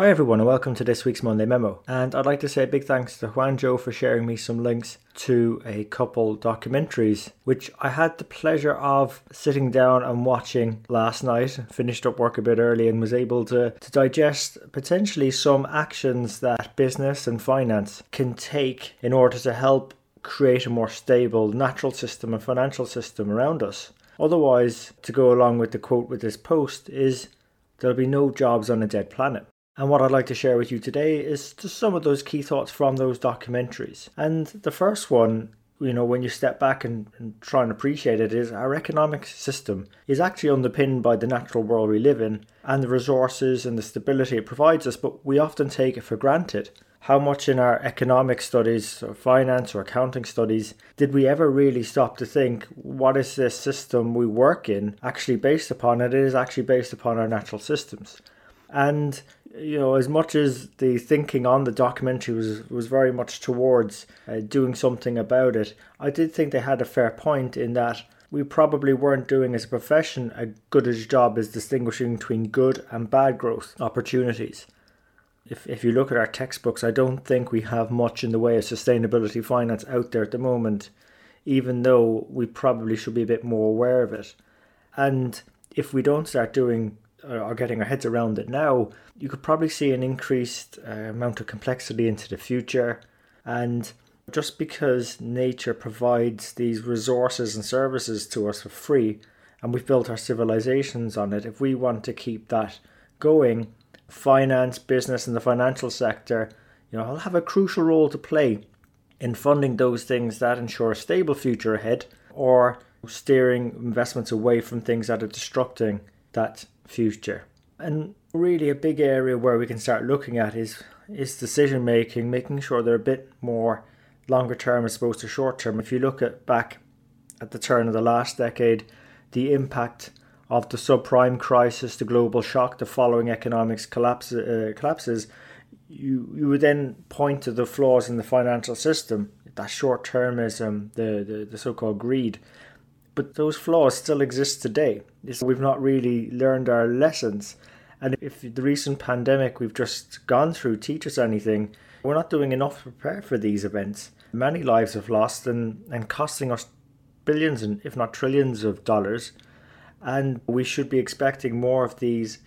Hi everyone and welcome to this week's Monday Memo. And I'd like to say a big thanks to Juan Joe for sharing me some links to a couple documentaries which I had the pleasure of sitting down and watching last night. Finished up work a bit early and was able to, to digest potentially some actions that business and finance can take in order to help create a more stable natural system and financial system around us. Otherwise, to go along with the quote with this post is there'll be no jobs on a dead planet. And what I'd like to share with you today is just some of those key thoughts from those documentaries. And the first one, you know, when you step back and, and try and appreciate it, is our economic system is actually underpinned by the natural world we live in and the resources and the stability it provides us, but we often take it for granted. How much in our economic studies or finance or accounting studies did we ever really stop to think what is this system we work in actually based upon? And It is actually based upon our natural systems. And you know, as much as the thinking on the documentary was was very much towards uh, doing something about it, I did think they had a fair point in that we probably weren't doing as a profession a good as job as distinguishing between good and bad growth opportunities. If, if you look at our textbooks, I don't think we have much in the way of sustainability finance out there at the moment, even though we probably should be a bit more aware of it. And if we don't start doing are getting our heads around it now, you could probably see an increased uh, amount of complexity into the future. And just because nature provides these resources and services to us for free, and we've built our civilizations on it, if we want to keep that going, finance, business, and the financial sector, you know, have a crucial role to play in funding those things that ensure a stable future ahead, or steering investments away from things that are destructing that future. And really, a big area where we can start looking at is is decision making, making sure they're a bit more longer term as opposed to short term. If you look at back at the turn of the last decade, the impact of the subprime crisis, the global shock, the following economics collapse, uh, collapses, you you would then point to the flaws in the financial system, that short termism, the, the, the so called greed, but those flaws still exist today. we've not really learned our lessons. And if the recent pandemic we've just gone through teaches anything, we're not doing enough to prepare for these events. Many lives have lost and, and costing us billions and if not trillions of dollars. And we should be expecting more of these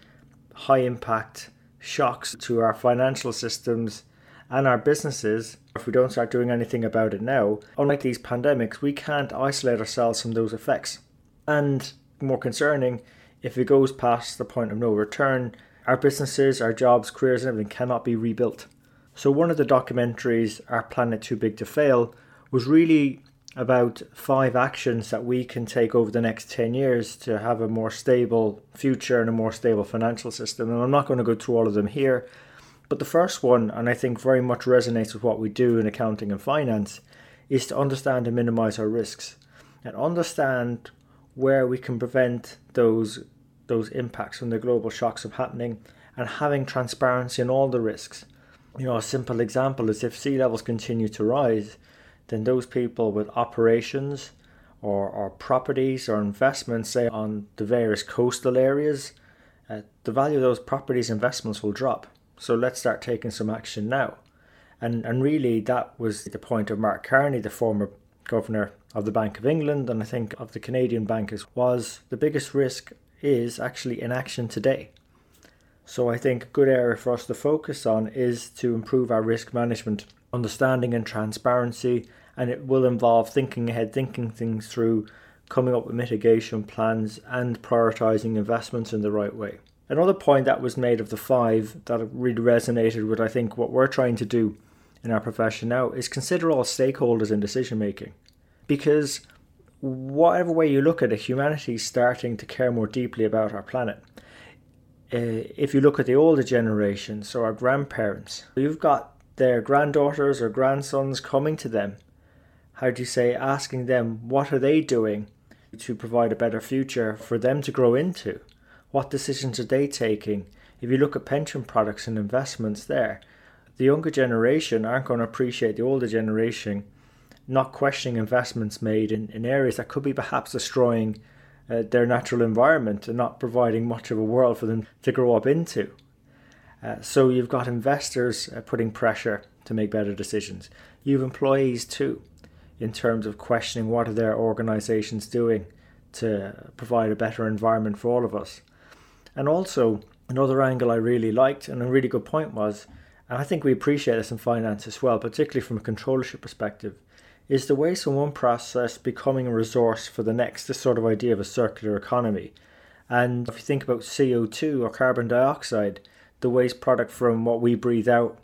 high impact shocks to our financial systems and our businesses, if we don't start doing anything about it now, unlike these pandemics, we can't isolate ourselves from those effects. And more concerning, if it goes past the point of no return, our businesses, our jobs, careers, and everything cannot be rebuilt. So, one of the documentaries, Our Planet Too Big to Fail, was really about five actions that we can take over the next 10 years to have a more stable future and a more stable financial system. And I'm not going to go through all of them here, but the first one, and I think very much resonates with what we do in accounting and finance, is to understand and minimize our risks and understand where we can prevent those those impacts from the global shocks of happening and having transparency in all the risks. You know, a simple example is if sea levels continue to rise, then those people with operations or, or properties or investments, say on the various coastal areas, uh, the value of those properties investments will drop. So let's start taking some action now. And, and really, that was the point of Mark Carney, the former governor of the Bank of England, and I think of the Canadian bankers, was the biggest risk is actually inaction today. So I think a good area for us to focus on is to improve our risk management, understanding and transparency, and it will involve thinking ahead, thinking things through, coming up with mitigation plans, and prioritizing investments in the right way. Another point that was made of the five that really resonated with, I think, what we're trying to do in our profession now is consider all stakeholders in decision making. Because whatever way you look at it, humanity is starting to care more deeply about our planet. Uh, if you look at the older generation, so our grandparents, you've got their granddaughters or grandsons coming to them. How do you say, asking them what are they doing to provide a better future for them to grow into? What decisions are they taking? If you look at pension products and investments there, the younger generation aren't going to appreciate the older generation not questioning investments made in, in areas that could be perhaps destroying uh, their natural environment and not providing much of a world for them to grow up into. Uh, so you've got investors uh, putting pressure to make better decisions. You've employees too, in terms of questioning what are their organisations doing to provide a better environment for all of us. And also another angle I really liked and a really good point was, and I think we appreciate this in finance as well, particularly from a controllership perspective, is the waste from one process becoming a resource for the next, this sort of idea of a circular economy. And if you think about CO2 or carbon dioxide, the waste product from what we breathe out,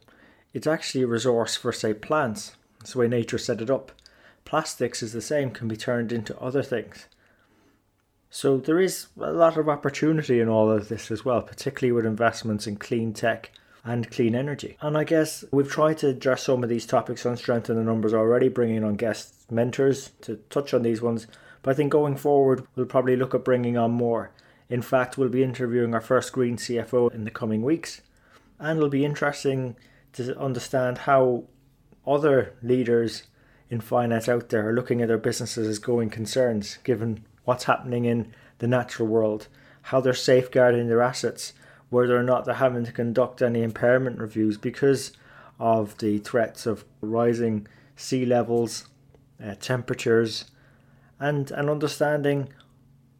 it's actually a resource for, say, plants. That's the way nature set it up. Plastics is the same, can be turned into other things. So there is a lot of opportunity in all of this as well, particularly with investments in clean tech and clean energy. And I guess we've tried to address some of these topics on Strength in the Numbers already, bringing on guest mentors to touch on these ones. But I think going forward, we'll probably look at bringing on more. In fact, we'll be interviewing our first green CFO in the coming weeks. And it'll be interesting to understand how other leaders in finance out there are looking at their businesses as going concerns, given what's happening in the natural world, how they're safeguarding their assets, whether or not they're having to conduct any impairment reviews because of the threats of rising sea levels, uh, temperatures, and an understanding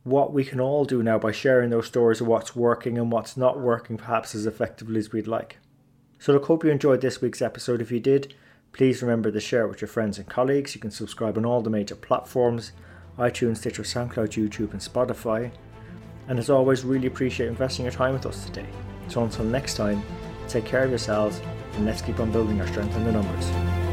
what we can all do now by sharing those stories of what's working and what's not working perhaps as effectively as we'd like. So I hope you enjoyed this week's episode. If you did, please remember to share it with your friends and colleagues. You can subscribe on all the major platforms iTunes, Stitcher, SoundCloud, YouTube, and Spotify. And as always, really appreciate investing your time with us today. So until next time, take care of yourselves and let's keep on building our strength in the numbers.